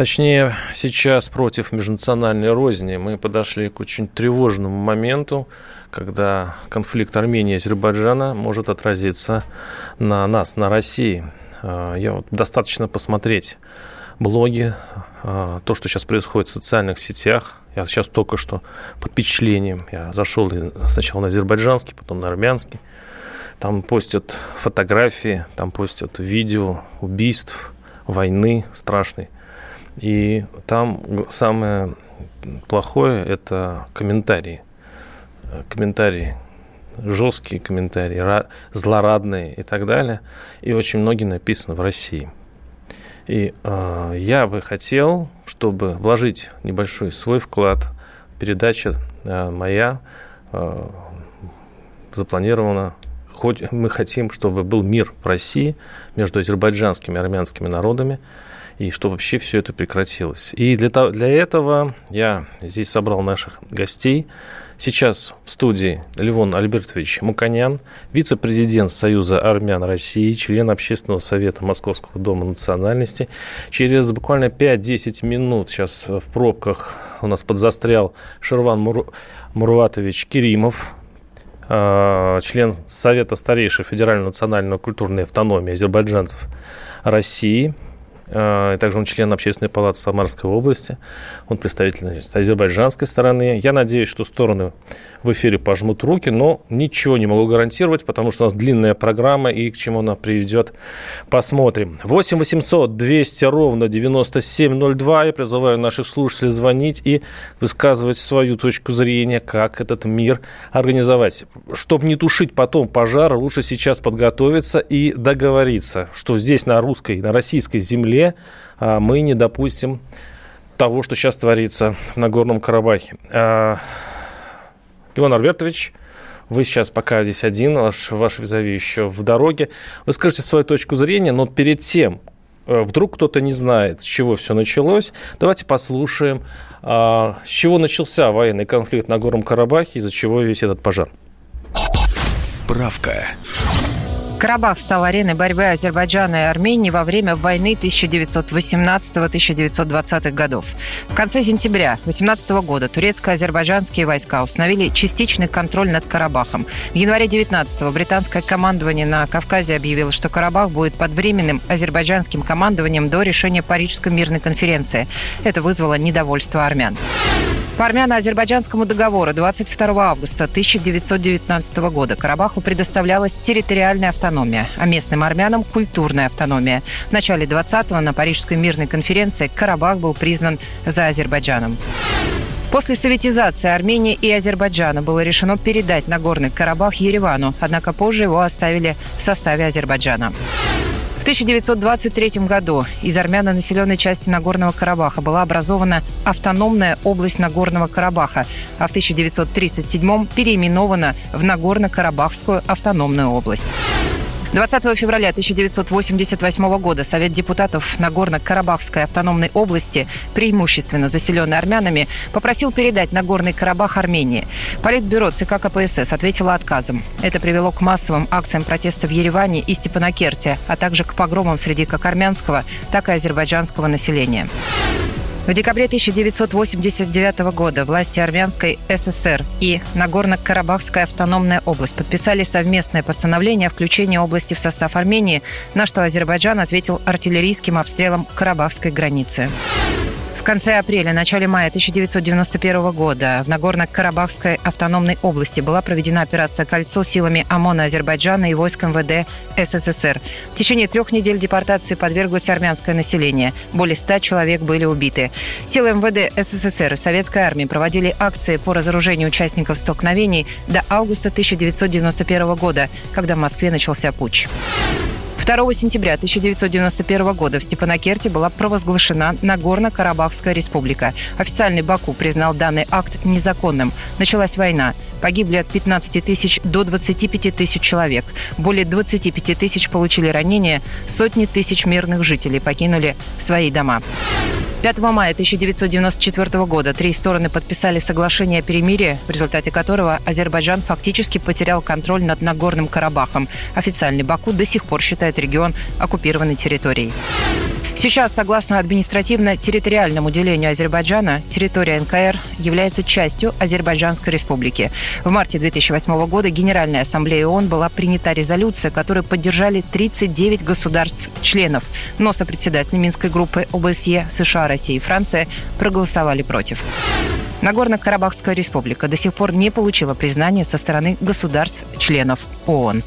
Точнее, сейчас против межнациональной розни мы подошли к очень тревожному моменту, когда конфликт Армении и Азербайджана может отразиться на нас, на России. А, Я вот достаточно посмотреть блоги, а, то, что сейчас происходит в социальных сетях. Я сейчас только что под впечатлением. Я зашел сначала на азербайджанский, потом на армянский. Там постят фотографии, там постят видео убийств, войны страшной. И там самое плохое – это комментарии. Э, Комментарии, жесткие комментарии, ра- злорадные и так далее. И очень многие написаны в России. И э, я бы хотел, чтобы вложить небольшой свой вклад. Передача э, моя э, запланирована. Хоть мы хотим, чтобы был мир в России между азербайджанскими и армянскими народами, и чтобы вообще все это прекратилось. И для, того- для этого я здесь собрал наших гостей. Сейчас в студии Левон Альбертович Муканян, вице-президент Союза армян России, член Общественного совета Московского дома национальности. Через буквально 5-10 минут сейчас в пробках у нас подзастрял Шерван Мур- Мурватович Керимов, э, член Совета старейшей Федеральной национальной культурной автономии азербайджанцев России. Э, Также он член Общественной палаты Самарской области. Он представитель значит, азербайджанской стороны. Я надеюсь, что стороны в эфире пожмут руки, но ничего не могу гарантировать, потому что у нас длинная программа, и к чему она приведет, посмотрим. 8 800 200 ровно 9702. Я призываю наших слушателей звонить и высказывать свою точку зрения, как этот мир организовать. Чтобы не тушить потом пожар, лучше сейчас подготовиться и договориться, что здесь на русской, на российской земле а, мы не допустим того, что сейчас творится в Нагорном Карабахе. А, Иван Альбертович, вы сейчас пока здесь один, ваш, ваш визави еще в дороге. Вы скажете свою точку зрения, но перед тем, э, вдруг кто-то не знает, с чего все началось, давайте послушаем, а, с чего начался военный конфликт на Горном Карабахе, из-за чего весь этот пожар. Справка. Карабах стал ареной борьбы Азербайджана и Армении во время войны 1918-1920 годов. В конце сентября 2018 года турецко-азербайджанские войска установили частичный контроль над Карабахом. В январе 19 британское командование на Кавказе объявило, что Карабах будет под временным азербайджанским командованием до решения Парижской мирной конференции. Это вызвало недовольство армян. По армяно-азербайджанскому договору 22 августа 1919 года Карабаху предоставлялась территориальная автономия, а местным армянам – культурная автономия. В начале 20-го на Парижской мирной конференции Карабах был признан за Азербайджаном. После советизации Армении и Азербайджана было решено передать Нагорный Карабах Еревану, однако позже его оставили в составе Азербайджана. В 1923 году из армяно-населенной части Нагорного Карабаха была образована автономная область Нагорного Карабаха, а в 1937 переименована в Нагорно-Карабахскую автономную область. 20 февраля 1988 года Совет депутатов Нагорно-Карабахской автономной области, преимущественно заселенной армянами, попросил передать Нагорный Карабах Армении. Политбюро ЦК КПСС ответило отказом. Это привело к массовым акциям протеста в Ереване и Степанакерте, а также к погромам среди как армянского, так и азербайджанского населения. В декабре 1989 года власти Армянской ССР и Нагорно-Карабахская автономная область подписали совместное постановление о включении области в состав Армении, на что Азербайджан ответил артиллерийским обстрелом Карабахской границы. Конце апреля, начале мая 1991 года в Нагорно-Карабахской автономной области была проведена операция «Кольцо» силами ОМОНа Азербайджана и войск МВД СССР. В течение трех недель депортации подверглось армянское население. Более ста человек были убиты. Силы МВД СССР и Советской армии проводили акции по разоружению участников столкновений до августа 1991 года, когда в Москве начался путч. 2 сентября 1991 года в Степанакерте была провозглашена Нагорно-Карабахская республика. Официальный Баку признал данный акт незаконным. Началась война. Погибли от 15 тысяч до 25 тысяч человек. Более 25 тысяч получили ранения. Сотни тысяч мирных жителей покинули свои дома. 5 мая 1994 года три стороны подписали соглашение о перемирии, в результате которого Азербайджан фактически потерял контроль над Нагорным Карабахом. Официальный Баку до сих пор считает регион оккупированной территорией. Сейчас, согласно административно-территориальному делению Азербайджана, территория НКР является частью Азербайджанской республики. В марте 2008 года Генеральная ассамблея ООН была принята резолюция, которую поддержали 39 государств-членов, но сопредседатели Минской группы ОБСЕ, США, Россия и Франция проголосовали против. Нагорно-Карабахская республика до сих пор не получила признания со стороны государств-членов ООН.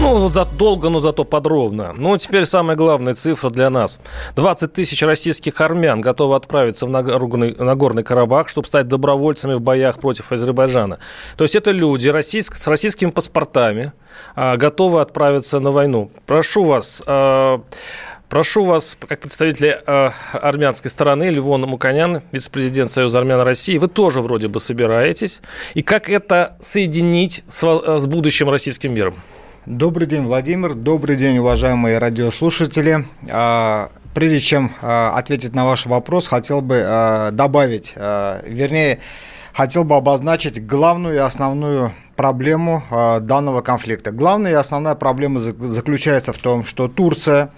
Ну, за, долго, но зато подробно. Ну, теперь самая главная цифра для нас. 20 тысяч российских армян готовы отправиться в Нагорный, Нагорный Карабах, чтобы стать добровольцами в боях против Азербайджана. То есть это люди российск, с российскими паспортами а, готовы отправиться на войну. Прошу вас... А, Прошу вас, как представители э, армянской стороны, Ливон Муканян, вице-президент Союза армян России, вы тоже вроде бы собираетесь. И как это соединить с, с будущим российским миром? Добрый день, Владимир. Добрый день, уважаемые радиослушатели. А, прежде чем а, ответить на ваш вопрос, хотел бы а, добавить, вернее, хотел бы обозначить главную и основную проблему данного конфликта. Главная и основная проблема заключается в том, что Турция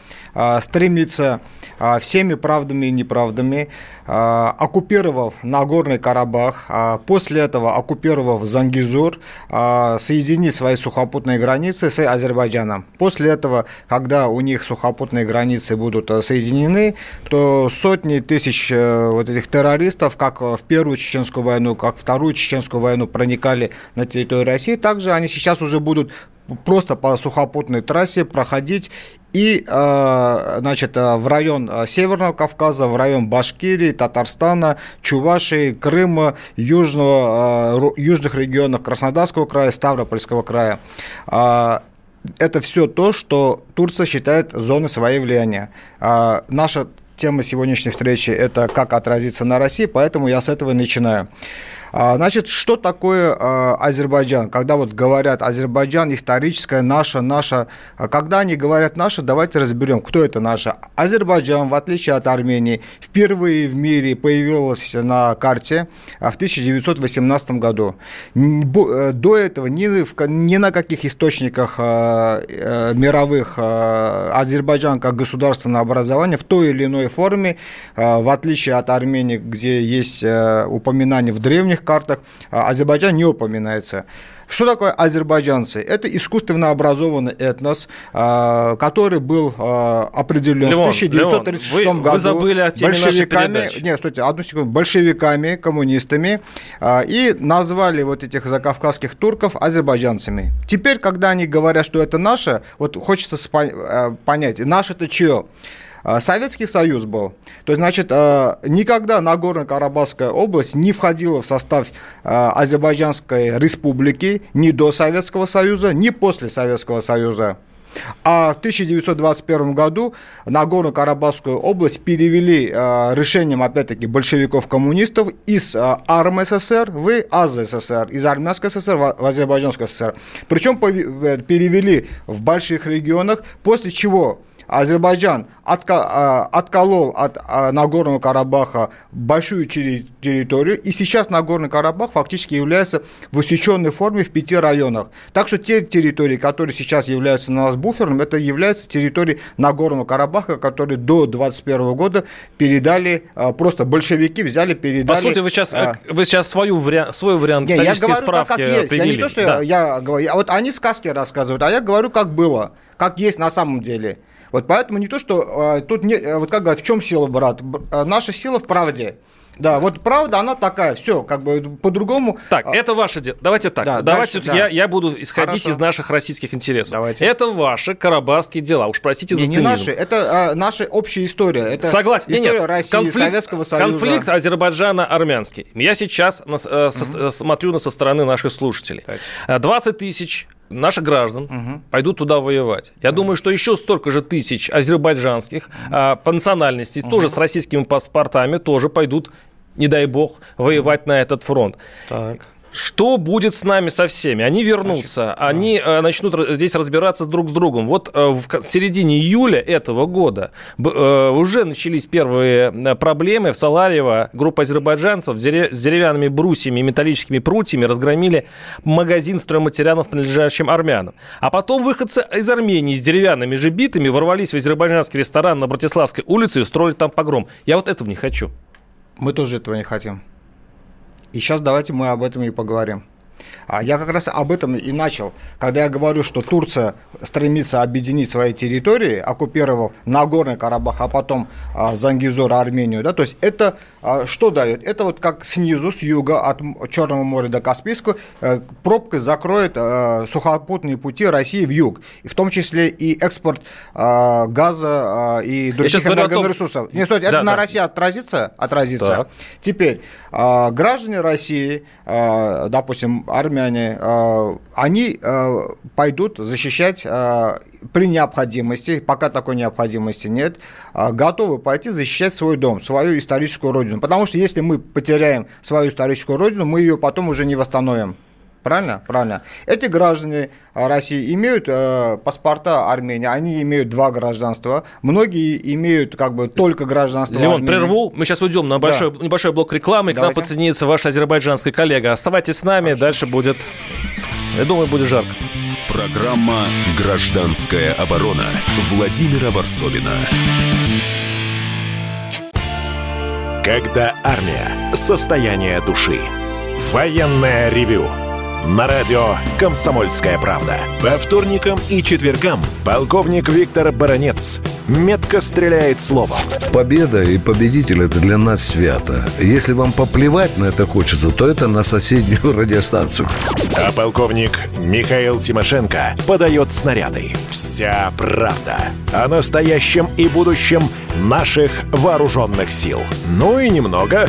стремится а, всеми правдами и неправдами, а, оккупировав Нагорный Карабах, а, после этого оккупировав Зангизур, соединить свои сухопутные границы с Азербайджаном. После этого, когда у них сухопутные границы будут соединены, то сотни тысяч э, вот этих террористов, как в первую чеченскую войну, как вторую чеченскую войну проникали на территорию России, также они сейчас уже будут просто по сухопутной трассе проходить и э, значит, э, в район э, Северного Кавказа, в район Башкирии, Татарстана, Чувашии, Крыма, южного, южных регионов Краснодарского края, Ставропольского края. Это все то, что Турция считает зоной своей влияния. Наша тема сегодняшней встречи – это как отразиться на России, поэтому я с этого начинаю. А, значит, что такое а, Азербайджан? Когда вот говорят Азербайджан историческая, наша, наша. А когда они говорят наша, давайте разберем, кто это наша. Азербайджан, в отличие от Армении, впервые в мире появилась на карте в 1918 году. Э, до этого ни, ни на каких источниках э, мировых Азербайджан как государственное образование в той или иной форме, в отличие от Армении, где есть э, упоминания в древних официальных картах а, Азербайджан не упоминается. Что такое азербайджанцы? Это искусственно образованный этнос, а, который был а, определен Левон, в 1936 Левон, вы, году вы забыли о теме большевиками, нет, стойте, одну секунду, большевиками, коммунистами, и назвали вот этих закавказских турков азербайджанцами. Теперь, когда они говорят, что это наше, вот хочется понять, наше это чье? А, Советский Союз был. То есть, значит, а, никогда Нагорно-Карабахская область не входила в состав а, Азербайджанской республики ни до Советского Союза, ни после Советского Союза. А в 1921 году Нагорно-Карабахскую область перевели э, решением, опять-таки, большевиков-коммунистов из э, АРМССР в АЗССР, из Армянской ССР в Азербайджанскую ССР. Причем перевели в больших регионах, после чего Азербайджан отка, отколол от Нагорного Карабаха большую территорию, и сейчас Нагорный Карабах фактически является в усеченной форме в пяти районах. Так что те территории, которые сейчас являются на нас буфером, это являются территории Нагорного Карабаха, которые до 21 года передали, просто большевики взяли, передали. По сути, вы сейчас, а, вы сейчас свою вариант, свой вариант не, я говорю справки так, как есть. Я не то, что да. я, я говорю, а вот они сказки рассказывают, а я говорю, как было, как есть на самом деле. Вот поэтому не то, что э, тут не, э, вот как говорят, в чем сила, брат? Э, наша сила в правде. Да, вот правда, она такая, все, как бы по-другому. Так, а, это ваше дело. Давайте так. Да, Давайте дальше, да. я, я буду исходить Хорошо. из наших российских интересов. Давайте. Это ваши карабахские дела. Уж простите не, за цинизм. Не наши, это а, наша общая история. Это Согласен. История нет, России, конфликт, Советского Союза. Конфликт Азербайджана-армянский. Я сейчас на, угу. смотрю на со стороны наших слушателей. Так. 20 тысяч наших граждан угу. пойдут туда воевать. Я думаю, что еще столько же тысяч азербайджанских угу. по национальности, угу. тоже с российскими паспортами, тоже пойдут не дай бог, воевать на этот фронт. Так. Что будет с нами со всеми? Они вернутся, они. Э, начнут здесь разбираться друг с другом. Вот э, в середине июля этого года э, уже начались первые проблемы. В Саларьево группа азербайджанцев с деревянными брусьями и металлическими прутьями разгромили магазин стройматериалов, принадлежащим армянам. А потом выходцы из Армении с деревянными же битами ворвались в азербайджанский ресторан на Братиславской улице и устроили там погром. Я вот этого не хочу. Мы тоже этого не хотим. И сейчас давайте мы об этом и поговорим. А я как раз об этом и начал. Когда я говорю, что Турция стремится объединить свои территории, оккупировав Нагорный Карабах, а потом а, Зангизор, Армению, да, то есть это что дает? Это вот как снизу, с юга, от Черного моря до Каспийского, э, пробка закроет э, сухопутные пути России в юг, и в том числе и экспорт э, газа и других энергоресурсов. Том... Не, стоит, это да, на да. России отразится? Отразится. Так. Теперь, граждане России, допустим, армяне, они пойдут защищать при необходимости, пока такой необходимости нет, готовы пойти защищать свой дом, свою историческую родину. Потому что если мы потеряем свою историческую родину, мы ее потом уже не восстановим. Правильно? Правильно. Эти граждане России имеют э, паспорта Армении, они имеют два гражданства. Многие имеют как бы только гражданство Леон, Армении. прерву. Мы сейчас уйдем на большой, да. небольшой блок рекламы. Давайте. К нам подсоединится ваша азербайджанская коллега. Оставайтесь с нами, Хорошо. дальше будет, я думаю, будет жарко. Программа «Гражданская оборона» Владимира Варсовина. Когда армия. Состояние души. Военное ревю на радио «Комсомольская правда». По вторникам и четвергам полковник Виктор Баранец метко стреляет словом. Победа и победитель – это для нас свято. Если вам поплевать на это хочется, то это на соседнюю радиостанцию. А полковник Михаил Тимошенко подает снаряды. Вся правда о настоящем и будущем наших вооруженных сил. Ну и немного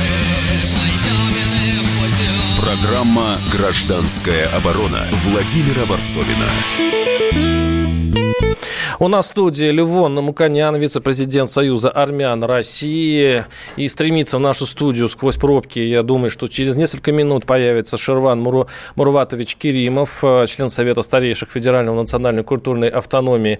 Программа «Гражданская оборона» Владимира Варсовина. У нас в студии Левон Намуканян, вице-президент Союза армян России. И стремится в нашу студию сквозь пробки. Я думаю, что через несколько минут появится Шерван Муру, Мурватович Керимов, э, член Совета старейших Федерального национальной культурной автономии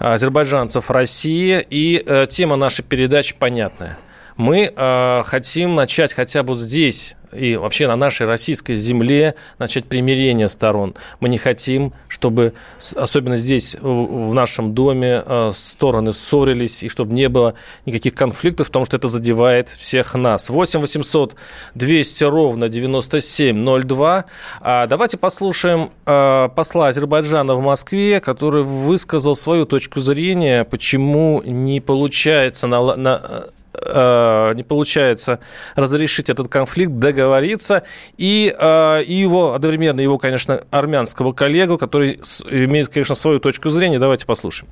азербайджанцев России. И э, тема нашей передачи понятная. Мы э, хотим начать хотя бы здесь и вообще на нашей российской земле начать примирение сторон. Мы не хотим, чтобы, особенно здесь, в нашем доме, э, стороны ссорились, и чтобы не было никаких конфликтов, потому что это задевает всех нас. 8 800 200 ровно 9702. А давайте послушаем э, посла Азербайджана в Москве, который высказал свою точку зрения, почему не получается на, на Э, не получается разрешить этот конфликт, договориться, и, э, и его, одновременно его, конечно, армянского коллегу, который имеет, конечно, свою точку зрения. Давайте послушаем.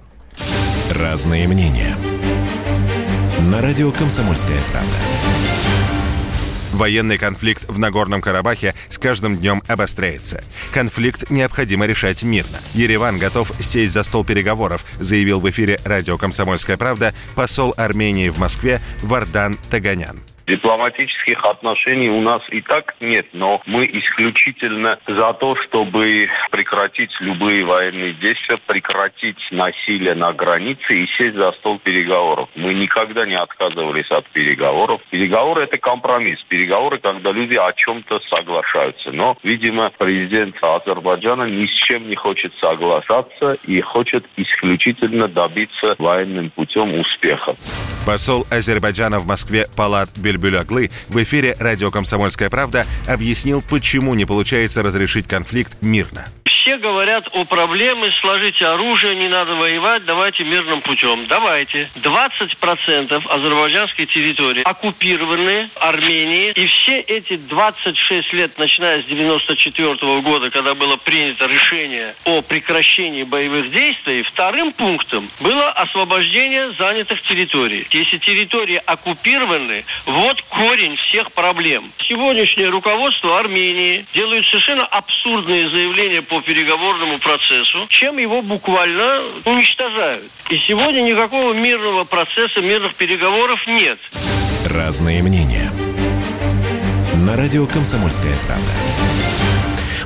Разные мнения. На радио «Комсомольская правда». Военный конфликт в Нагорном Карабахе с каждым днем обостряется. Конфликт необходимо решать мирно. Ереван готов сесть за стол переговоров, заявил в эфире радио «Комсомольская правда» посол Армении в Москве Вардан Таганян. Дипломатических отношений у нас и так нет, но мы исключительно за то, чтобы прекратить любые военные действия, прекратить насилие на границе и сесть за стол переговоров. Мы никогда не отказывались от переговоров. Переговоры – это компромисс. Переговоры, когда люди о чем-то соглашаются. Но, видимо, президент Азербайджана ни с чем не хочет соглашаться и хочет исключительно добиться военным путем успеха. Посол Азербайджана в Москве Палат Бельб Бюльбюляглы в эфире радио «Комсомольская правда» объяснил, почему не получается разрешить конфликт мирно. Все говорят о проблеме, сложите оружие, не надо воевать, давайте мирным путем. Давайте. 20% азербайджанской территории оккупированы Арменией, и все эти 26 лет, начиная с 94 года, когда было принято решение о прекращении боевых действий, вторым пунктом было освобождение занятых территорий. Если территории оккупированы, корень всех проблем. Сегодняшнее руководство Армении делают совершенно абсурдные заявления по переговорному процессу, чем его буквально уничтожают. И сегодня никакого мирного процесса, мирных переговоров нет. Разные мнения. На радио «Комсомольская правда».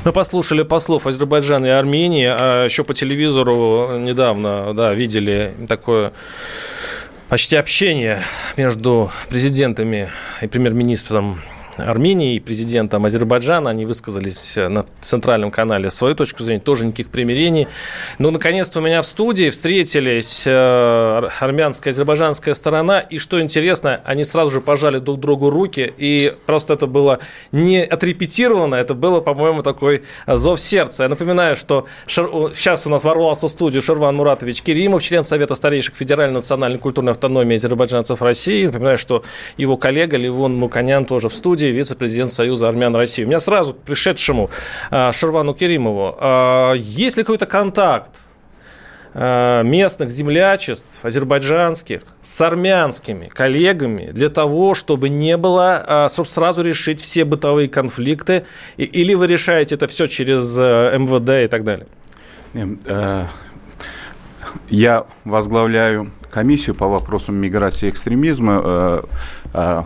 Мы послушали послов Азербайджана и Армении, а еще по телевизору недавно да, видели такое почти общение между президентами и премьер-министром Армении и президентом Азербайджана. Они высказались на центральном канале свою точку зрения. Тоже никаких примирений. Но, наконец-то, у меня в студии встретились э, армянская и азербайджанская сторона. И, что интересно, они сразу же пожали друг другу руки. И просто это было не отрепетировано. Это было, по-моему, такой зов сердца. Я напоминаю, что Шер... сейчас у нас ворвался в студию Шерван Муратович Керимов, член Совета старейших Федеральной национальной культурной автономии азербайджанцев России. Напоминаю, что его коллега Ливон Муканян тоже в студии студии вице-президент Союза армян России. У меня сразу к пришедшему а, Шервану Керимову. А, есть ли какой-то контакт а, местных землячеств, азербайджанских, с армянскими коллегами для того, чтобы не было, чтобы сразу решить все бытовые конфликты? Или вы решаете это все через э, МВД и так далее? Э, я возглавляю комиссию по вопросам миграции и экстремизма э, э,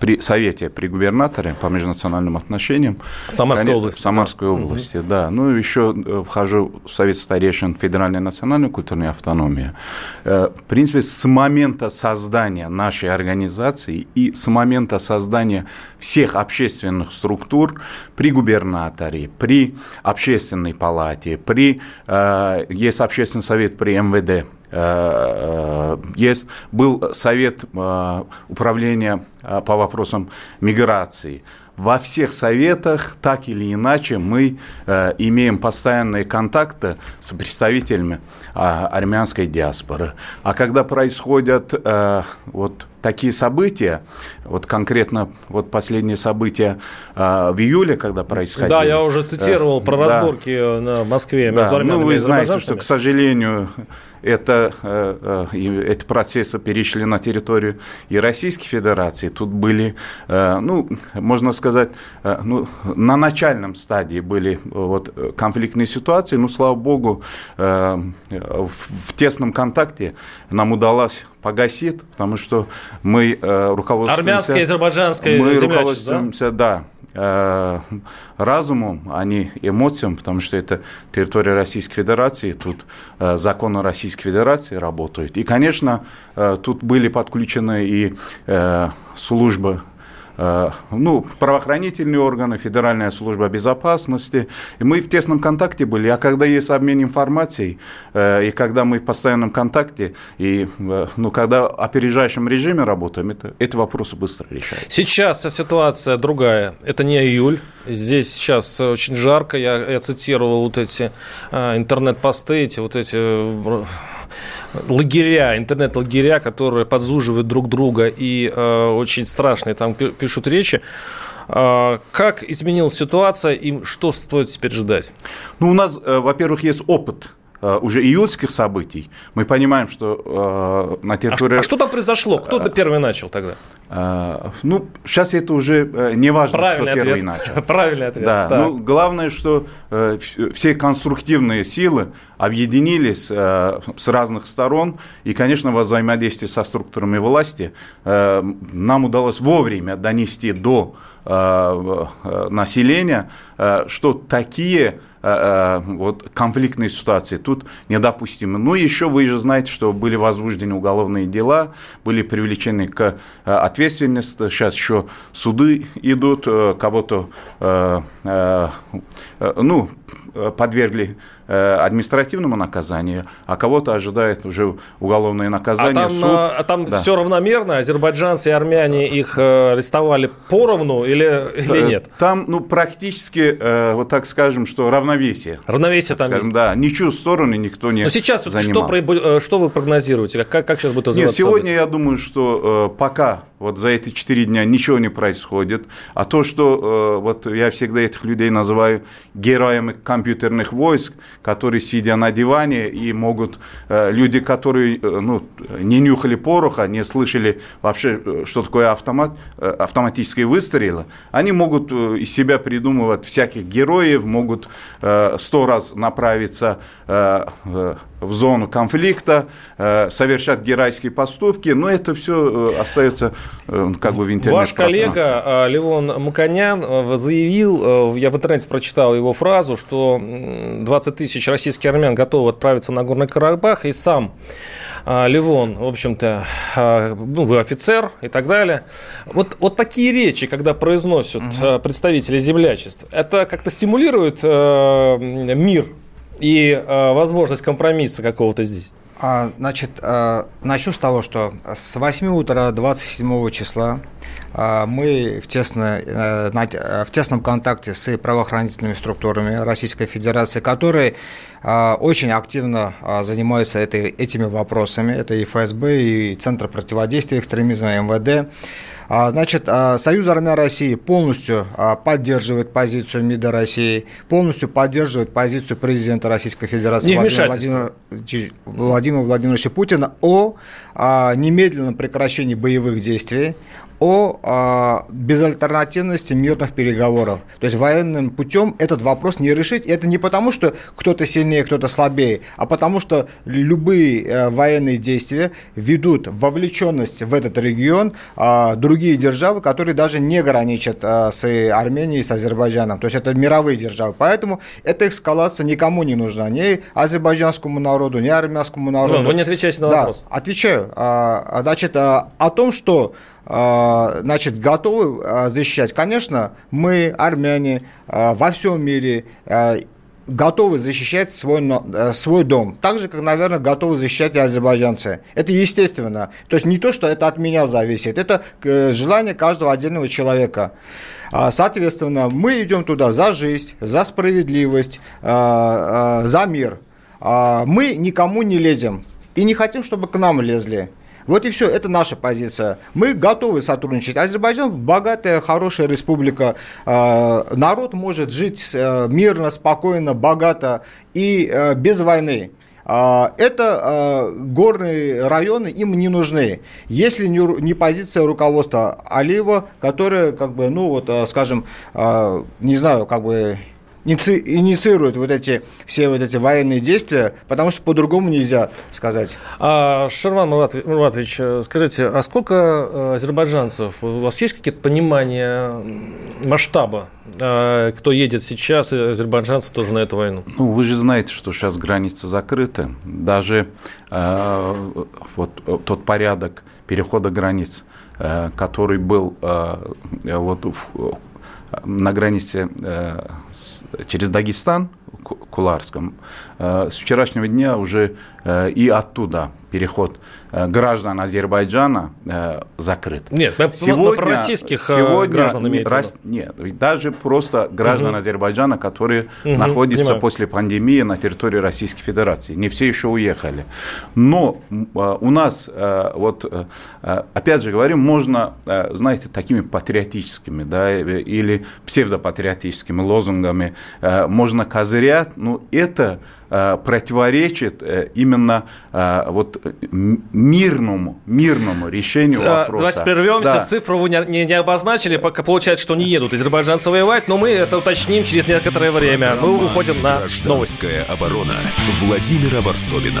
при Совете, при губернаторе по межнациональным отношениям. Самарской Они, области. Самарской да. области, угу. да. Ну, еще э, вхожу в Совет старейшин Федеральной национальной культурной автономии. Э, в принципе, с момента создания нашей организации и с момента создания всех общественных структур при губернаторе, при общественной палате, при, э, есть общественный совет при МВД, Э, э, есть, был совет э, управления по вопросам миграции. Во всех советах, так или иначе, мы имеем постоянные контакты с представителями армянской диаспоры. А когда происходят вот такие события, вот конкретно вот последние события в июле, когда происходили. Да, я уже цитировал про разборки да, на Москве между да, Ну, вы знаете, что, к сожалению, это, э, э, эти процессы перешли на территорию и Российской Федерации. Тут были, э, ну, можно сказать, ну, на начальном стадии были вот конфликтные ситуации, но, слава богу, в тесном контакте нам удалось погасить, потому что мы руководствуемся... Армянская, азербайджанская Мы руководствуемся, да, да Э, разумом, а не эмоциям, потому что это территория Российской Федерации, тут э, законы Российской Федерации работают. И, конечно, э, тут были подключены и службы Э, ну, правоохранительные органы, Федеральная служба безопасности. И мы в тесном контакте были. А когда есть обмен информацией, э, и когда мы в постоянном контакте, и э, ну, когда в опережающем режиме работаем, это, эти вопросы быстро решают. Сейчас ситуация другая. Это не июль. Здесь сейчас очень жарко. Я, я цитировал вот эти интернет-посты, эти вот эти лагеря, интернет-лагеря, которые подзуживают друг друга и э, очень страшные там пишут речи. Э, как изменилась ситуация и что стоит теперь ждать? Ну, у нас, э, во-первых, есть опыт Э, уже июльских событий, мы понимаем, что э, на территории... А, а что там произошло? Кто первый начал тогда? Э, ну, сейчас это уже э, не важно, Правильный кто ответ. первый начал. Правильный ответ. Да, так. ну, главное, что э, все конструктивные силы объединились э, с разных сторон, и, конечно, во взаимодействии со структурами власти нам удалось вовремя донести до населения, что такие вот, конфликтные ситуации тут недопустимы. Ну, еще вы же знаете, что были возбуждены уголовные дела, были привлечены к э, ответственности, сейчас еще суды идут, кого-то, ну, подвергли э, административному наказанию, а кого-то ожидает уже уголовное наказание. А там, суд. а там Да. все равномерно? Азербайджанцы и армяне их э, арестовали поровну или, или Э, нет? Там, ну, практически, э, вот так скажем, что равновесие. Равновесие там Скажем, есть. да, ничью сторону никто не Но сейчас что, занимал. э, что вы прогнозируете? Как, как, сейчас будет Нет, развиваться сегодня события? я думаю, что э, пока вот за эти четыре дня ничего не происходит, а то, что э, вот я всегда этих людей называю героями компьютерных войск, которые сидя на диване и могут э, люди, которые э, ну, не нюхали пороха, не слышали вообще, э, что такое автомат, автоматические выстрелы, они могут из себя придумывать всяких героев, могут сто раз направиться в зону конфликта, э, совершать геройские поступки, но это все остается э, как бы в интернете. Ваш коллега э, Левон Маканян э, заявил, э, я в интернете прочитал его фразу, что м, 20 тысяч российских армян готовы отправиться на Горный Карабах, и сам э, Левон, в общем-то, э, ну, вы офицер и так далее. Вот, вот такие речи, когда произносят э, представители землячеств, это как-то стимулирует э, мир и э, возможность компромисса какого-то здесь? А, Значит, э, начну с того, что с 8 утра 27 числа э, мы в, тесно, э, на- э, в тесном контакте с правоохранительными структурами Российской Федерации, которые э, очень активно э, занимаются этой, этими вопросами. Это и ФСБ, и Центр противодействия экстремизму, МВД. А, Значит, а, Союз армян России полностью а, поддерживает позицию МИДа России, полностью поддерживает позицию президента Российской Федерации Владимира. Владимира, Владимира Владимировича Путина о немедленном прекращении боевых действий, о а, безальтернативности мирных переговоров. То есть военным путем этот вопрос не решить. И это не потому, что кто-то сильнее, кто-то слабее, а потому что любые э, военные действия ведут вовлеченность в этот регион а, другие державы, которые даже не граничат а, с Арменией, с Азербайджаном. То есть это мировые державы. Поэтому эта эскалация никому не нужна. Ни азербайджанскому народу, ни армянскому народу. Вы не отвечаете на Да, вопрос. Отвечаю. А, а, Значит, а, о том, что значит, готовы а, защищать. Конечно, мы, армяне, а, во всем мире а, готовы защищать свой, свой дом. Так же, как, наверное, готовы защищать и азербайджанцы. Это естественно. То есть не то, что это от меня зависит. Это э, желание каждого отдельного человека. А, Соответственно, мы идем туда за жизнь, за справедливость, а, а, за мир. А, Мы никому не лезем. И не хотим, чтобы к нам лезли. Вот и все, это наша позиция. Мы готовы сотрудничать. Азербайджан богатая, хорошая республика. Э, Народ может жить э, мирно, спокойно, богато и э, без войны. А, Это э, горные районы им не нужны. Если не, позиция руководства Алиева, которая, как бы, ну вот, скажем, не знаю, как бы инициирует вот эти все вот эти военные действия, потому что по-другому нельзя сказать. А, Шерван Муратович, э, скажите, а сколько э, азербайджанцев? У вас есть какие-то понимания масштаба? э, Кто едет сейчас, и азербайджанцев тоже на эту войну? Ну, вы же знаете, что сейчас границы закрыты. Даже э, вот э, тот порядок перехода границ, э, который был э, вот в- на границе э, с- через Дагестан, Ку- Куларском, с вчерашнего дня уже э, и оттуда переход э, граждан Азербайджана э, закрыт. Нет, мы про российских, э, граждан рас- Нет, даже просто граждан Мгм. Азербайджана, которые Мгм, находятся понимаю. после пандемии на территории Российской Федерации. Не все еще уехали. Но у нас, вот, опять же говорю, можно, знаете, такими патриотическими да, э, или псевдопатриотическими лозунгами можно козырять, но это противоречит э, именно вот э, м- мирному, мирному решению вопроса. Давайте прервемся. Да. Цифру вы не, не- обозначили, пока получается, что не едут азербайджанцы воевать, но мы это уточним через некоторое время. Мы уходим на новости. Оборона Владимира Варсовина.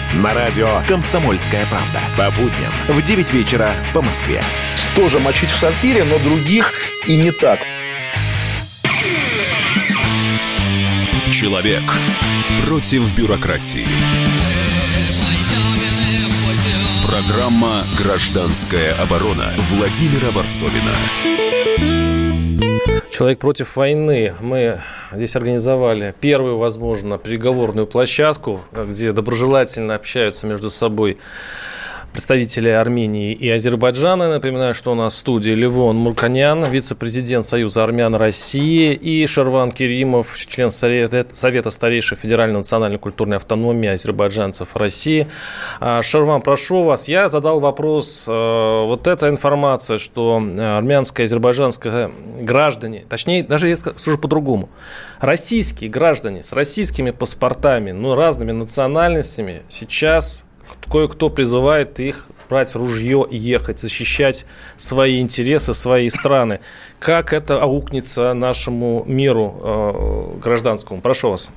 На радио «Комсомольская правда». По будням в 9 вечера по Москве. Тоже мочить в сортире, но других и не так. Человек против бюрократии. Программа «Гражданская оборона» Владимира Варсовина. Человек против войны. Мы здесь организовали первую, возможно, переговорную площадку, где доброжелательно общаются между собой представители Армении и Азербайджана. Напоминаю, что у нас в студии Левон Мурканян, вице-президент Союза армян России, и Шарван Керимов, член Совета, Совета Федеральной национальной культурной автономии азербайджанцев России. А, Шарван, прошу вас, я задал вопрос, э, вот эта информация, что армянское, азербайджанское граждане, точнее, даже я скажу по-другому, российские граждане с российскими паспортами, но разными национальностями сейчас кое-кто призывает их брать ружье и ехать, защищать свои интересы, свои страны. Как это аукнется нашему миру э, гражданскому? Прошу вас,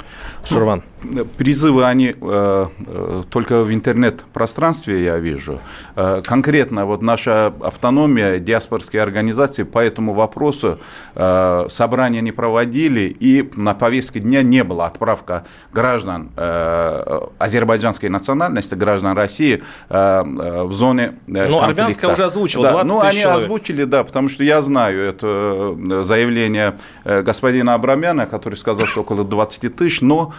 Шурван. Ну, призывы, они э, э, только в интернет-пространстве я вижу. Э, конкретно вот наша автономия, диаспорские организации по этому вопросу э, собрания не проводили, и на повестке дня не было отправка граждан э, азербайджанской национальности, граждан России э, в зоне э, Ну, армянская уже озвучила, да, 20 ну, они человек. озвучили, да, потому что я знаю это Э, заявление э, господина Абрамяна, который сказал, что около 20 тысяч, но,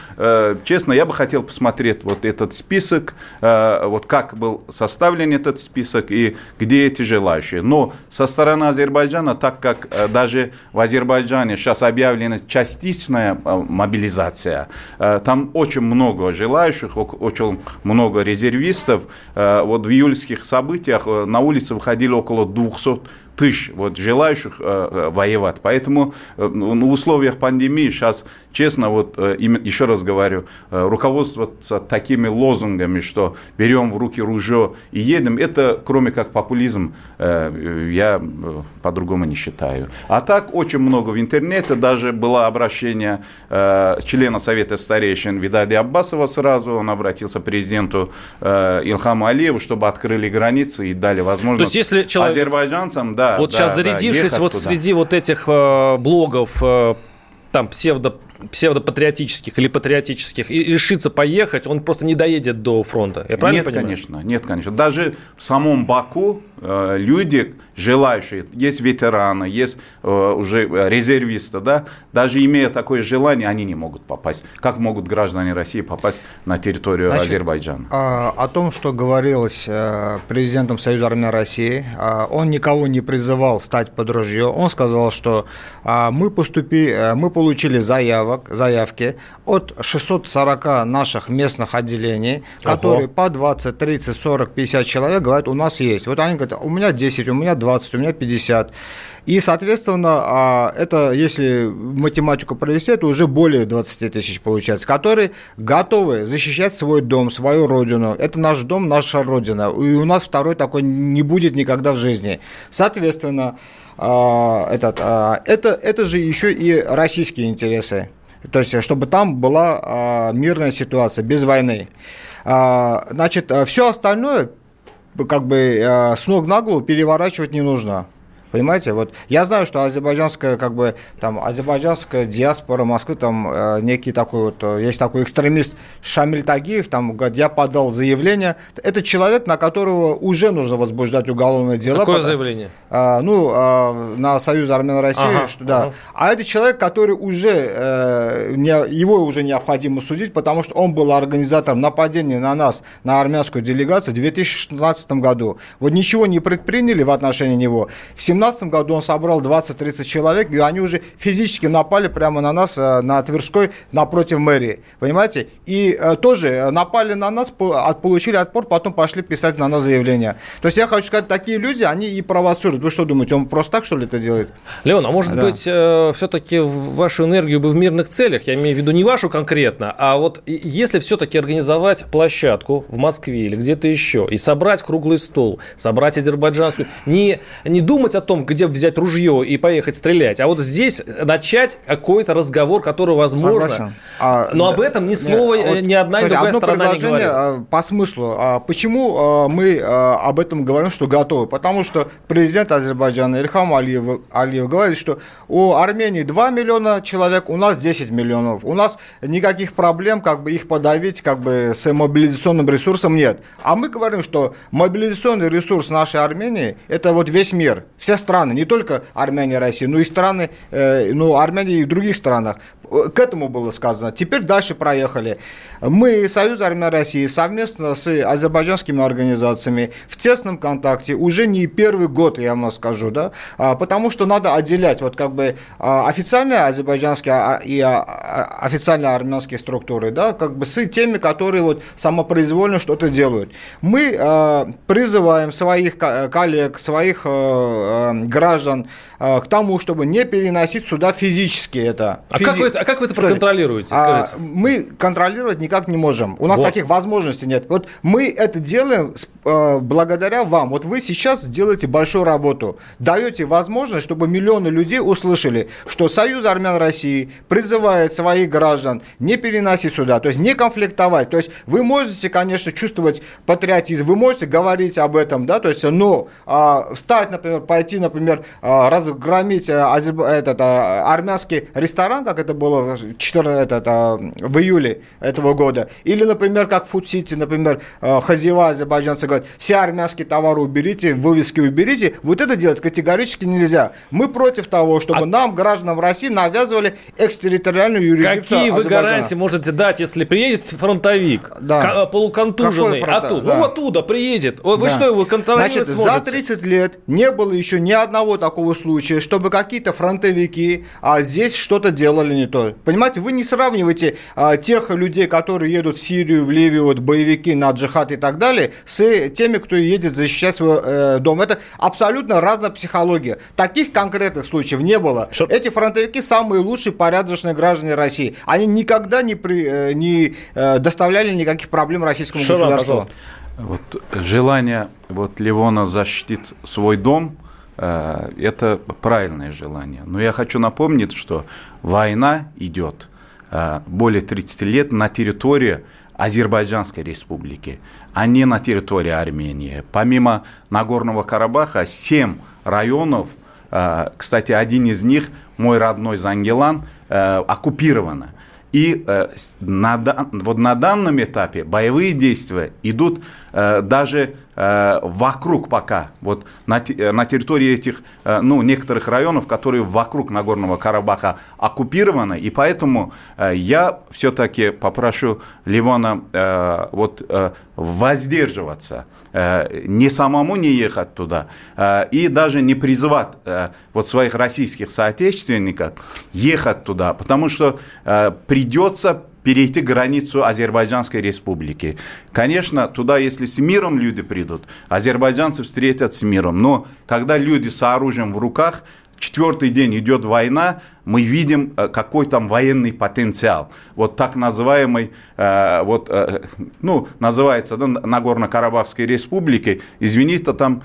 честно, я бы хотел посмотреть вот этот список, вот как был составлен этот список и где эти желающие. Но со стороны Азербайджана, так как даже в Азербайджане сейчас объявлена частичная мобилизация, там очень много желающих, очень много резервистов. Вот в июльских событиях на улице выходили около 200 тысяч вот, желающих э, э, воевать. Поэтому э, ну, в условиях пандемии сейчас, честно, вот э, еще раз говорю, э, руководствоваться такими лозунгами, что берем в руки ружье и едем, это кроме как популизм, э, я э, по-другому не считаю. А так очень много в интернете, даже было обращение э, члена Совета старейшин Видади Аббасова сразу, он обратился к президенту э, Илхаму Алиеву, чтобы открыли границы и дали возможность То есть, если человек... азербайджанцам да, да, вот да, сейчас зарядившись да, вот туда. среди вот этих э, блогов э, там псевдо псевдопатриотических или патриотических и решится поехать, он просто не доедет до фронта. Я правильно нет, понимаю? конечно, нет, конечно. Даже в самом Баку э, люди, желающие, есть ветераны, есть э, уже резервисты, да, даже имея такое желание, они не могут попасть. Как могут граждане России попасть на территорию Значит, Азербайджана? Э, о том, что говорилось э, президентом Союза армян России, э, он никого не призывал стать под ружье. Он сказал, что э, мы, поступи, э, мы получили заявок заявок, заявки от 640 наших местных отделений, Ого. которые по 20, 30, 40, 50 человек говорят, у нас есть. Вот они говорят, у меня 10, у меня 20, у меня 50. И, соответственно, а, это, если математику провести, это уже более 20 тысяч получается, которые готовы защищать свой дом, свою родину. Это наш дом, наша родина. И у нас второй такой не будет никогда в жизни. Соответственно, а, этот, а, это, это же еще и российские интересы. То есть, чтобы там была а, мирная ситуация, без войны. А, значит, все остальное как бы а, с ног на голову переворачивать не нужно. Понимаете, вот я знаю, что азербайджанская, как бы, там, азербайджанская диаспора Москвы, там, э, некий такой вот, э, есть такой экстремист Шамиль Тагиев, там, говорит, я подал заявление. Это человек, на которого уже нужно возбуждать уголовное дело. Какое потому, заявление? Э, ну, э, на Союз Армян России, ага, что да. Ага. А это человек, который уже, э, не, его уже необходимо судить, потому что он был организатором нападения на нас, на армянскую делегацию в 2016 году. Вот ничего не предприняли в отношении него. В 17 2017 году он собрал 20-30 человек, и они уже физически напали прямо на нас, э, на Тверской, напротив мэрии. Понимаете? И э, тоже напали на нас, получили отпор, потом пошли писать на нас заявление. То есть я хочу сказать, такие люди, они и провоцируют. Вы что думаете, он просто так, что ли, это делает? Леон, а может да. быть, э, все-таки вашу энергию бы в мирных целях, я имею в виду не вашу конкретно, а вот если все-таки организовать площадку в Москве или где-то еще, и собрать круглый стол, собрать азербайджанскую, не, не думать о том, где взять ружье и поехать стрелять, а вот здесь начать какой-то разговор, который возможно. А, но об этом ни слова нет, ни одна и другая сторона не говорит. А, по смыслу. А почему а, мы об этом говорим, что готовы? Потому что президент Азербайджана Ильхам Алиев, Алиев говорит, что у Армении 2 миллиона человек, у нас 10 миллионов. У нас никаких проблем, как бы их подавить, как бы с мобилизационным ресурсом нет. А мы говорим, что мобилизационный ресурс нашей Армении – это вот весь мир, все страны, не только Армения, Россия, но и страны, э, ну, Армения и в других странах. К этому было сказано. Теперь дальше проехали. Мы, Союз Армян России, совместно с азербайджанскими организациями в тесном контакте уже не первый год, я вам скажу, да, а, потому что надо отделять вот как бы а, официальные азербайджанские а, и официальные армянские структуры, да, как бы с теми, которые вот самопроизвольно что-то делают. Мы призываем своих коллег, своих граждан к тому, чтобы не переносить сюда физически это. А Физи... как вы это, а как вы это проконтролируете? А, мы контролировать никак не можем. У нас вот. таких возможностей нет. Вот мы это делаем э, благодаря вам. Вот вы сейчас делаете большую работу. Даете возможность, чтобы миллионы людей услышали, что Союз армян России призывает своих граждан не переносить сюда, то есть не конфликтовать. То есть вы можете, конечно, чувствовать патриотизм, вы можете говорить об этом, да, то есть, но э, встать, например, пойти, например, э, разгромить э, этот, э, армянский ресторан, как это было 14, этот, а, в июле этого года. Или, например, как в Фуд-Сити, например, а, хозяева азербайджанцы говорят, все армянские товары уберите, вывески уберите. Вот это делать категорически нельзя. Мы против того, чтобы а... нам, гражданам России, навязывали экстерриториальную юрисдикцию Какие вы гарантии можете дать, если приедет фронтовик, да. полуконтуженный, оттуда, да. ну оттуда приедет. Вы да. что, его контролировать Значит, сможете? за 30 лет не было еще ни одного такого случая, чтобы какие-то фронтовики а здесь что-то делали не то. Понимаете, вы не сравниваете а, тех людей, которые едут в Сирию, в Ливию, вот, боевики на джихад и так далее, с теми, кто едет защищать свой э, дом. Это абсолютно разная психология. Таких конкретных случаев не было. Что? Эти фронтовики самые лучшие порядочные граждане России. Они никогда не, при, э, не э, доставляли никаких проблем российскому Шаран, государству. Пожалуйста. Вот желание вот Ливона защитить свой дом – Э, это правильное желание. Но я хочу напомнить, что война идет э, более 30 лет на территории Азербайджанской республики, а не на территории Армении. Помимо Нагорного Карабаха, 7 районов, э, кстати, один из них, мой родной Зангелан, оккупировано. И на, вот на данном этапе боевые действия идут даже Э, вокруг пока, вот на, э, на территории этих, э, ну, некоторых районов, которые вокруг Нагорного Карабаха оккупированы, и поэтому я все-таки попрошу Ливана вот воздерживаться, не самому не ехать туда, и даже не призывать вот своих российских соотечественников ехать туда, потому что придется перейти границу Азербайджанской республики. Конечно, туда, если с миром люди придут, азербайджанцы встретят с миром. Но когда люди с оружием в руках, четвертый день идет война, мы видим, э, какой там военный потенциал. Вот так называемый, э, вот, э, ну, называется, да, Нагорно-Карабахской республики, извините, там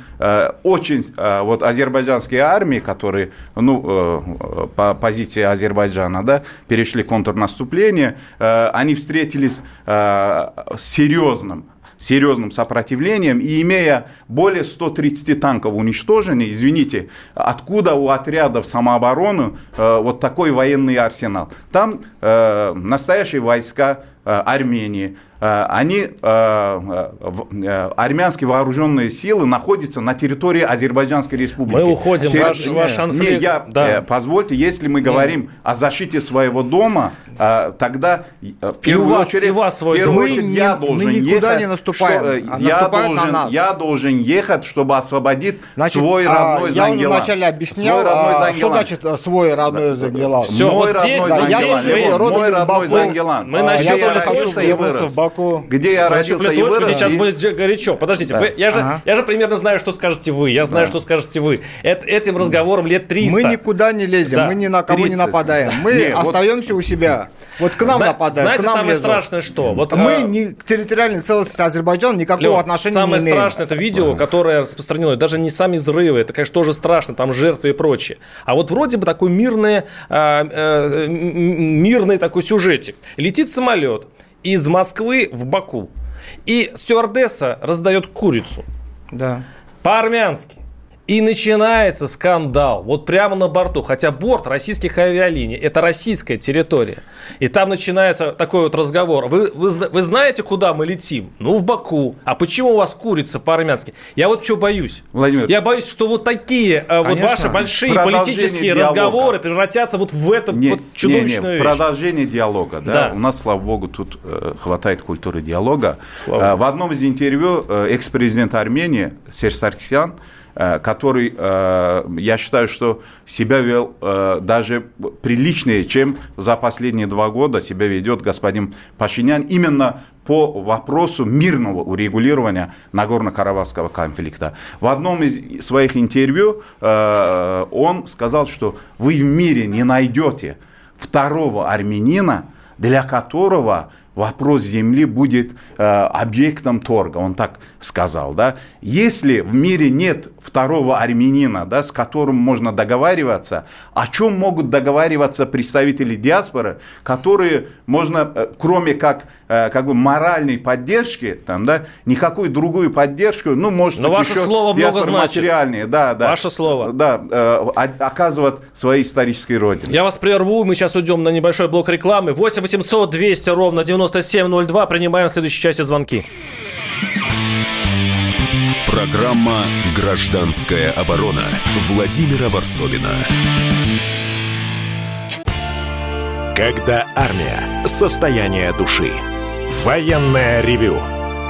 очень, вот, азербайджанские армии, которые, ну, по позиции Азербайджана, да, перешли контрнаступление, они встретились с серьезным серьезным сопротивлением и имея более 130 танков уничтожены, извините, откуда у отрядов самообороны э, вот такой военный арсенал? Там э, настоящие войска э, Армении, они, э, э, армянские вооруженные силы находятся на территории Азербайджанской республики. Мы уходим, Через... ваш, ваш конфликт. Не, я, да. Позвольте, если мы говорим Нет. о защите своего дома, тогда в первую и у вас, очередь, и вас свой дом. очередь мы я не, должен мы никуда ехать, не наступаем, что, а я, должен, на нас. я должен ехать, чтобы освободить значит, свой а, родной а, Зангелан. Я вначале объяснял, а, что значит свой родной Зангелан. Все, мой вот родной здесь, Зангелан. Мой родной Зангелан. Мы начали, я хочу вернуться в Баку Баку. Где я родился и вырос. Сейчас будет горячо. Подождите, Да. вы- я, же, Ага. я же примерно знаю, что скажете вы. Я знаю, Да. что скажете вы. Эт- этим разговором лет 300. Мы никуда не лезем, Да. мы ни на кого не 30. нападаем. Мы Не, вот- остаемся у себя. Вот к нам Зна- нападают, знаете, к нам самое лезут. страшное что? Вот, мы э, ни к территориальной целостности Азербайджана никакого Лёв, отношения самое не имеем. страшное это видео, которое распространено. Даже не сами взрывы, это, конечно, тоже страшно, там жертвы и прочее. А вот вроде бы такой мирный, а, э, мирный такой сюжетик. Летит самолет из Москвы в Баку, и стюардесса раздает курицу Да. по-армянски. И начинается скандал. Вот прямо на борту. Хотя борт российских авиалиний. Это российская территория. И там начинается такой вот разговор. Вы, вы, вы знаете, куда мы летим? Ну, в Баку. А почему у вас курица по-армянски? Я вот что боюсь. Владимир. Я боюсь, что вот такие э, вот Конечно. ваши большие политические диалога. разговоры превратятся вот в эту Не, вот не, не, чудовищную в вещь. продолжение диалога, да, Да. у нас, слава богу, тут э, хватает культуры диалога. Слава Э, в одном из интервью э, экс-президент Армении Серж Саркисян, который, э, я считаю, что себя вел э, даже приличнее, чем за последние два года себя ведет господин Пашинян именно по вопросу мирного урегулирования Нагорно-Карабахского конфликта. В одном из своих интервью э, он сказал, что вы в мире не найдете второго армянина, для которого вопрос земли будет э, объектом торга, он так сказал, да. Если в мире нет второго армянина, да, с которым можно договариваться, о чем могут договариваться представители диаспоры, которые можно, э, кроме как, э, как бы моральной поддержки, там, да, никакую другую поддержку, ну, может Но быть, ваше еще слово много значит. материальные, да, да. Ваше слово. Да, э, о- оказывать своей исторической родине. Я вас прерву, мы сейчас уйдем на небольшой блок рекламы. 8 800 200 ровно 9702. Принимаем в следующей части звонки. Программа «Гражданская оборона» Владимира Варсовина. Когда армия. Состояние души. Военное ревю.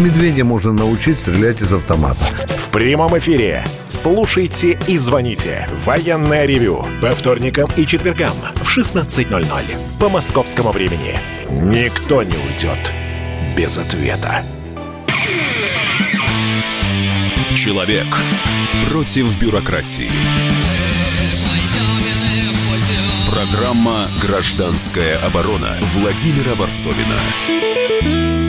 Медведя можно научить стрелять из автомата. В прямом эфире. Слушайте и звоните. Военное ревю. По вторникам и четвергам в 16.00. По московскому времени. Никто не уйдет без ответа. Человек против бюрократии. Программа «Гражданская оборона» Владимира Варсовина.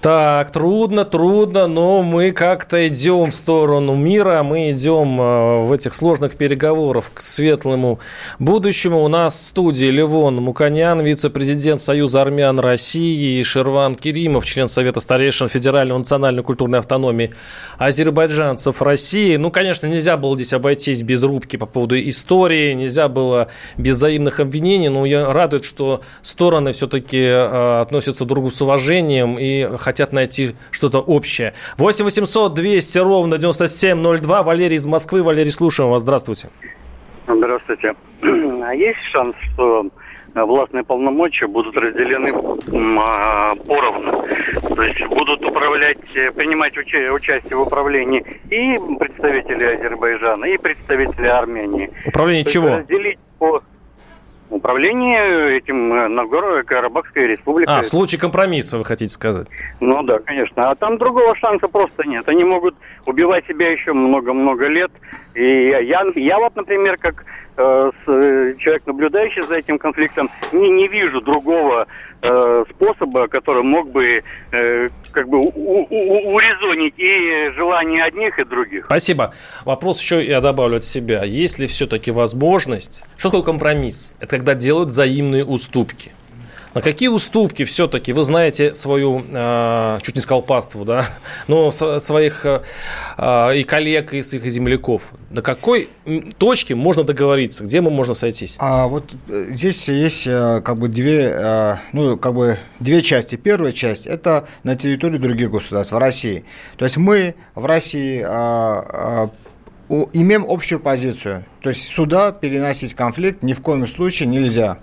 Так, трудно, трудно, но мы как-то идем в сторону мира, мы идем э, в этих сложных переговорах к светлому будущему. У нас в студии Левон Муканян, вице-президент Союза армян России, и Шерван Керимов, член Совета старейшин Федеральной национальной культурной автономии азербайджанцев России. Ну, конечно, нельзя было здесь обойтись без рубки по поводу истории, нельзя было без взаимных обвинений, но я радует, что стороны все-таки э, относятся друг к другу с уважением и хотят найти что-то общее. 8 800 200 ровно 9702. Валерий из Москвы. Валерий, слушаем вас. Здравствуйте. Здравствуйте. А есть шанс, что властные полномочия будут разделены а, поровну? То есть будут управлять, э, принимать уча- участие в управлении и представители Азербайджана, и представители Армении. Управление То чего? Разделить по управлению этим э, Нагорно-Карабахской республикой. А, в случае компромисса, вы хотите сказать. Ну да, конечно. А там другого шанса просто нет. Они могут убивать себя еще много-много лет. И я, я вот, например, как э, э, человек, наблюдающий за этим конфликтом, не, не вижу другого э, способа, который мог бы э, как бы у- у- урезонить и желания одних, и других. Спасибо. Вопрос еще я добавлю от себя. Есть ли все-таки возможность... Что такое компромисс? Это когда делают взаимные уступки. На какие уступки все-таки вы знаете свою, э, чуть не сказал паству, да, но своих э, и коллег, и своих земляков? На какой точке можно договориться? Где мы можно сойтись? А вот здесь есть как бы две, ну, как бы две части. Первая часть – это на территории других государств, в России. То есть мы в России имеем общую позицию. То есть сюда переносить конфликт ни в коем случае нельзя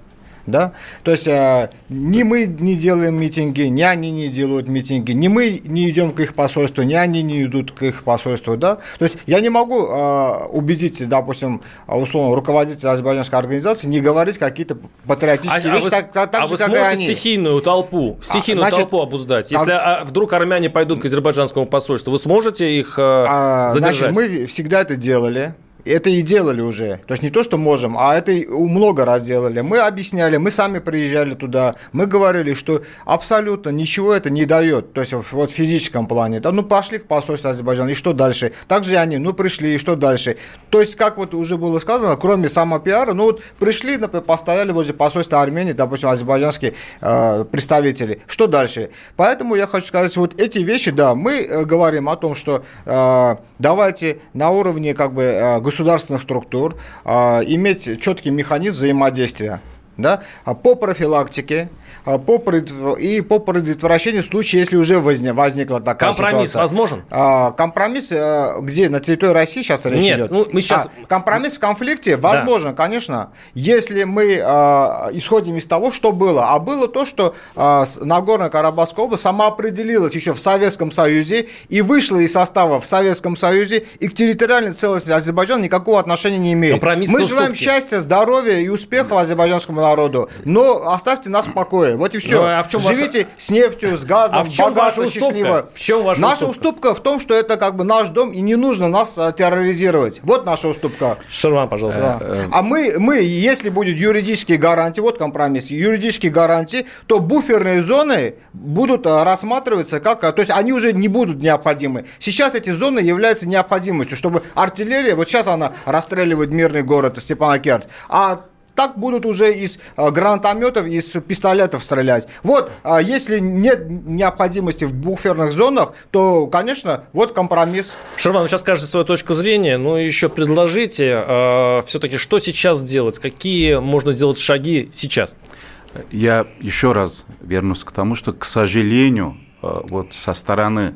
да, то есть э, ни мы не делаем митинги, ни они не делают митинги, ни мы не идем к их посольству, ни они не идут к их посольству, да, то есть я не могу э, убедить, допустим, условно, руководителя азербайджанской организации не говорить какие-то патриотические а, вещи, а вы, так, так, а же, вы как сможете и они. стихийную толпу, стихийную а, значит, толпу обуздать? Если а, вдруг армяне пойдут к азербайджанскому посольству, вы сможете их э, а, задержать? Значит, мы всегда это делали, это и делали уже. То есть не то, что можем, а это много раз делали. Мы объясняли, мы сами приезжали туда, мы говорили, что абсолютно ничего это не дает. То есть вот в физическом плане. Да, ну пошли к посольству Азербайджана, и что дальше? Также они, ну пришли, и что дальше? То есть, как вот уже было сказано, кроме самопиара, ну вот пришли, например, постояли возле посольства Армении, допустим, азербайджанские э, представители. Что дальше? Поэтому я хочу сказать, вот эти вещи, да, мы э, говорим о том, что э, давайте на уровне как бы э, государственных структур а, иметь четкий механизм взаимодействия да, по профилактике, а, по пред... и по предотвращению случая, если уже возник, возникла такая компромисс ситуация. возможен? А, компромисс э, где? На территории России сейчас речь Нет, идет? ну мы сейчас... А, компромисс в конфликте возможен, да. конечно, если мы а, исходим из того, что было. А было то, что а, Нагорная Карабахская область сама определилась еще в Советском Союзе и вышла из состава в Советском Союзе и к территориальной целостности Азербайджана никакого отношения не имеет. Компромисс мы желаем счастья, здоровья и успеха азербайджанскому народу, но оставьте нас в покое. Вот и все. Ну, а в чем Живите ваша... с нефтью, с газом, а в чем богатство, ваша счастливо. В чем ваша наша уступка? уступка в том, что это как бы наш дом, и не нужно нас а, терроризировать. Вот наша уступка. Шерван, пожалуйста. Да. Э, а мы, мы, если будет юридические гарантии, вот компромисс, юридические гарантии, то буферные зоны будут а, рассматриваться как... То есть они уже не будут необходимы. Сейчас эти зоны являются необходимостью, чтобы артиллерия, вот сейчас она расстреливает мирный город Степанакерт, а так будут уже из э, гранатометов, из пистолетов стрелять. Вот, а если нет необходимости в буферных зонах, то, конечно, вот компромисс. Шерван, вы сейчас скажете свою точку зрения, но еще предложите э, все-таки, что сейчас делать, какие можно сделать шаги сейчас? Я еще раз вернусь к тому, что, к сожалению, вот со стороны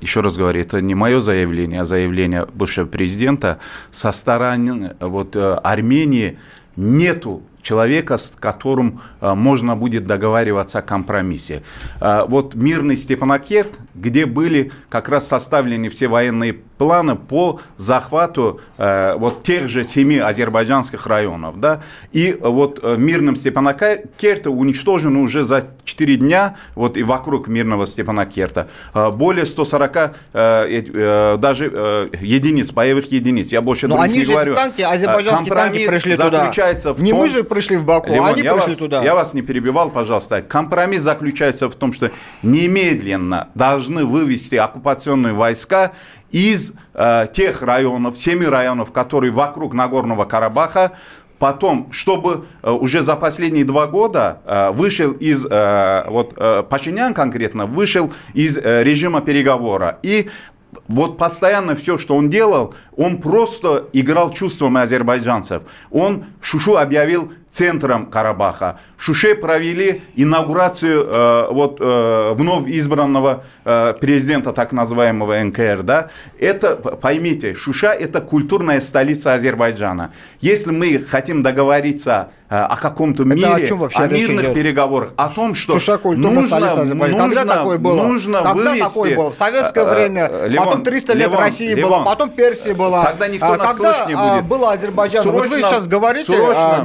еще раз говорю, это не мое заявление, а заявление бывшего президента, со стороны вот, Армении нету человека, с которым а, можно будет договариваться о компромиссе. А, вот мирный Степанакерт, где были как раз составлены все военные планы по захвату а, вот тех же семи азербайджанских районов. Да? И вот мирным Степанакерта уничтожено уже за 4 дня, вот и вокруг мирного Степанакерта, более 140 даже единиц, боевых единиц. Я больше Но они не же говорю. танки, азербайджанские танки пришли туда. В не том, мы же пришли в Баку, Лимон, они я пришли вас, туда. Я вас не перебивал, пожалуйста. Компромисс заключается в том, что немедленно должны вывести оккупационные войска из э, тех районов, семи районов, которые вокруг Нагорного Карабаха, Потом, чтобы э, уже за последние два года э, вышел из, э, вот Пашинян конкретно, вышел из режима переговора. И вот постоянно все, что он делал, он просто играл чувствами азербайджанцев. Он Шушу объявил центром Карабаха. В Шуше провели инаугурацию э, вот, э, вновь избранного э, президента так называемого НКР. Да? Это, поймите, Шуша это культурная столица Азербайджана. Если мы хотим договориться э, о каком-то мире, о, чем вообще о мирных идет? переговорах, о том, что Шуша нужно, нужно, Когда такое было? Нужно Когда вывести, такое было? В советское э, время, Левон, потом 300 лет Левон, России Левон, была, потом Персия была. Тогда никто а, нас когда не будет. было Азербайджан? Срочно, вот вы сейчас говорите срочно, а,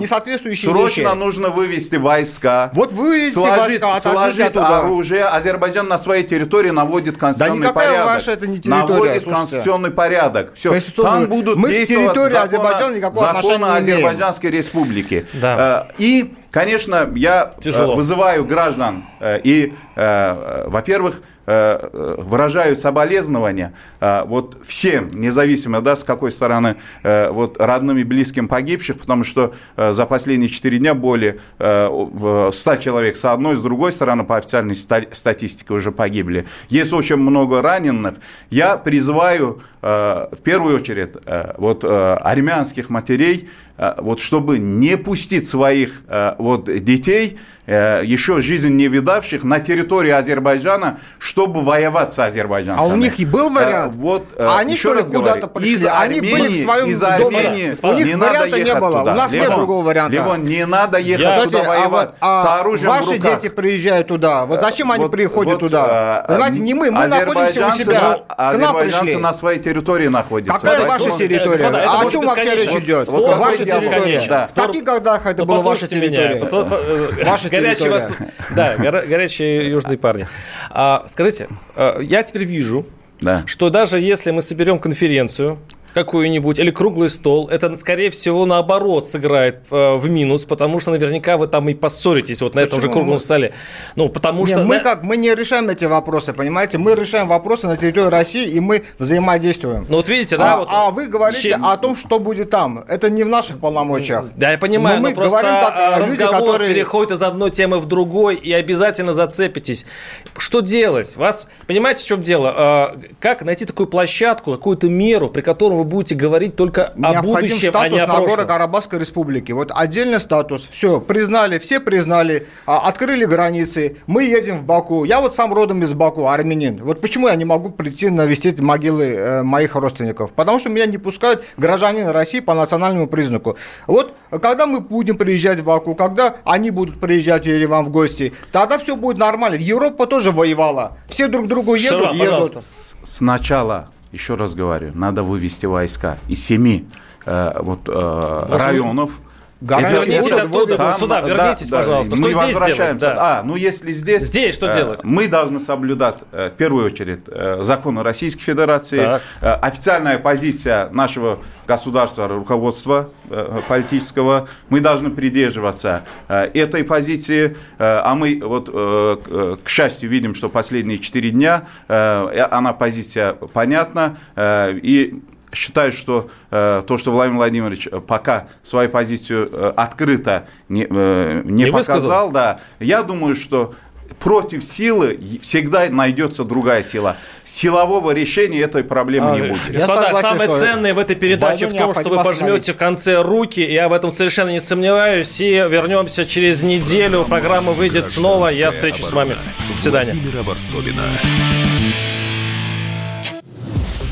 несоответствующие Срочно вещи. нужно вывести войска. Вот вывести сложить, войска, сложить оружие. Азербайджан на своей территории наводит конституционный да порядок. Ваша это не территория, наводит слушайте. конституционный порядок. Все. Там будут Мы действовать законы, Азербайджана никакого законы Азербайджанской республики. Да. Э, и Конечно, я э, Тяжело. вызываю граждан э, и, во-первых, э, выражаю соболезнования вот всем, независимо, да, с какой стороны, вот родным и близким погибших, потому что за последние 4 дня более 100 человек с одной, с другой стороны, по официальной статистике уже погибли. Есть очень много раненых. Я призываю в первую очередь вот армянских матерей Э, вот чтобы не пустить своих э, вот детей, э, еще жизнь не видавших, на территории Азербайджана, чтобы воевать с азербайджанцами. А у них и был вариант? Вот, а они что ли куда-то пришли? Из они Армении, были в своем из доме. Армении У них не варианта не было. Туда. У нас Левон, нет другого варианта. Левон, не надо ехать Я... туда Кстати, воевать а вот, с оружием Ваши в руках. дети приезжают туда. Вот зачем они вот, приходят вот, туда? Понимаете, не мы. Мы находимся у себя. На, К нам азербайджанцы пришли. на своей территории находятся. Какая ваша территория? Господа, это а о чем вообще речь идет? Ваша территория. бесконечен. Да. В Спор- каких годах это была ваша территория? Э, Ваша горячие восток- Да, горячие южные парни. А, скажите, а, я теперь вижу, Да. что даже если мы соберем конференцию какую-нибудь или круглый стол, это, скорее всего, наоборот сыграет э, в минус, потому что наверняка вы там и поссоритесь вот на этом же Почему? круглом Мы- столе. Ну, потому Не, что... мы на- как мы не решаем эти вопросы, понимаете? Мы решаем вопросы на территории России и мы взаимодействуем. Ну, вот видите, да, а, вот- а вы говорите Чем- о том, что будет там. Это не в наших полномочиях. Да, я понимаю, Но но, мы просто говорим как, а, э, люди, разговор которые- переходит из одной темы в другой, и обязательно зацепитесь. Что делать? Вас, понимаете, в чем дело? А, Как найти такую площадку, какую-то меру, при которой вы будете говорить только о будущем, а статус не о прошлом? Нагорно-Карабахской республики. Вот отдельный статус. Все, признали, все признали, а, открыли границы. Мы едем в Баку. Я вот сам родом из Баку, армянин. Вот почему я не могу прийти навестить могилы э, моих родственников? Потому что меня не пускают гражданин России по национальному признаку. Вот когда мы будем приезжать в Баку, когда они будут приезжать в Ереван в гости, тогда все будет нормально. Европа тоже воевала. Все друг к другу едут, Шарван, едут. пожалуйста. Сначала, еще раз говорю, надо вывести войска из семи э, вот, э, районов. Это- Вернитесь оттуда, там, сюда, да, вернитесь, да, пожалуйста. мы Что здесь возвращаемся. делать? Да. А, ну если здесь... Здесь что э, делать? Мы должны соблюдать, э, в первую очередь, э, законы Российской Федерации, Так. э, официальная позиция нашего государства, руководства э, политического. Мы должны придерживаться э, этой позиции. Э, А мы, вот, к- э, к счастью, видим, что последние четыре дня э, она позиция понятна. э, И считаю, что э, то, что Владимир Владимирович э, пока свою позицию э, открыто не, э, не Не показал, высказал? да, я думаю, что против силы всегда найдется другая сила. Силового решения этой проблемы А, не будет. Господа, согласен, самое что ценное в этой передаче в том, что вы пожмете остановить. в конце руки. Я в этом совершенно не сомневаюсь. И вернемся через неделю. Программа выйдет снова. Я встречусь с вами. До свидания.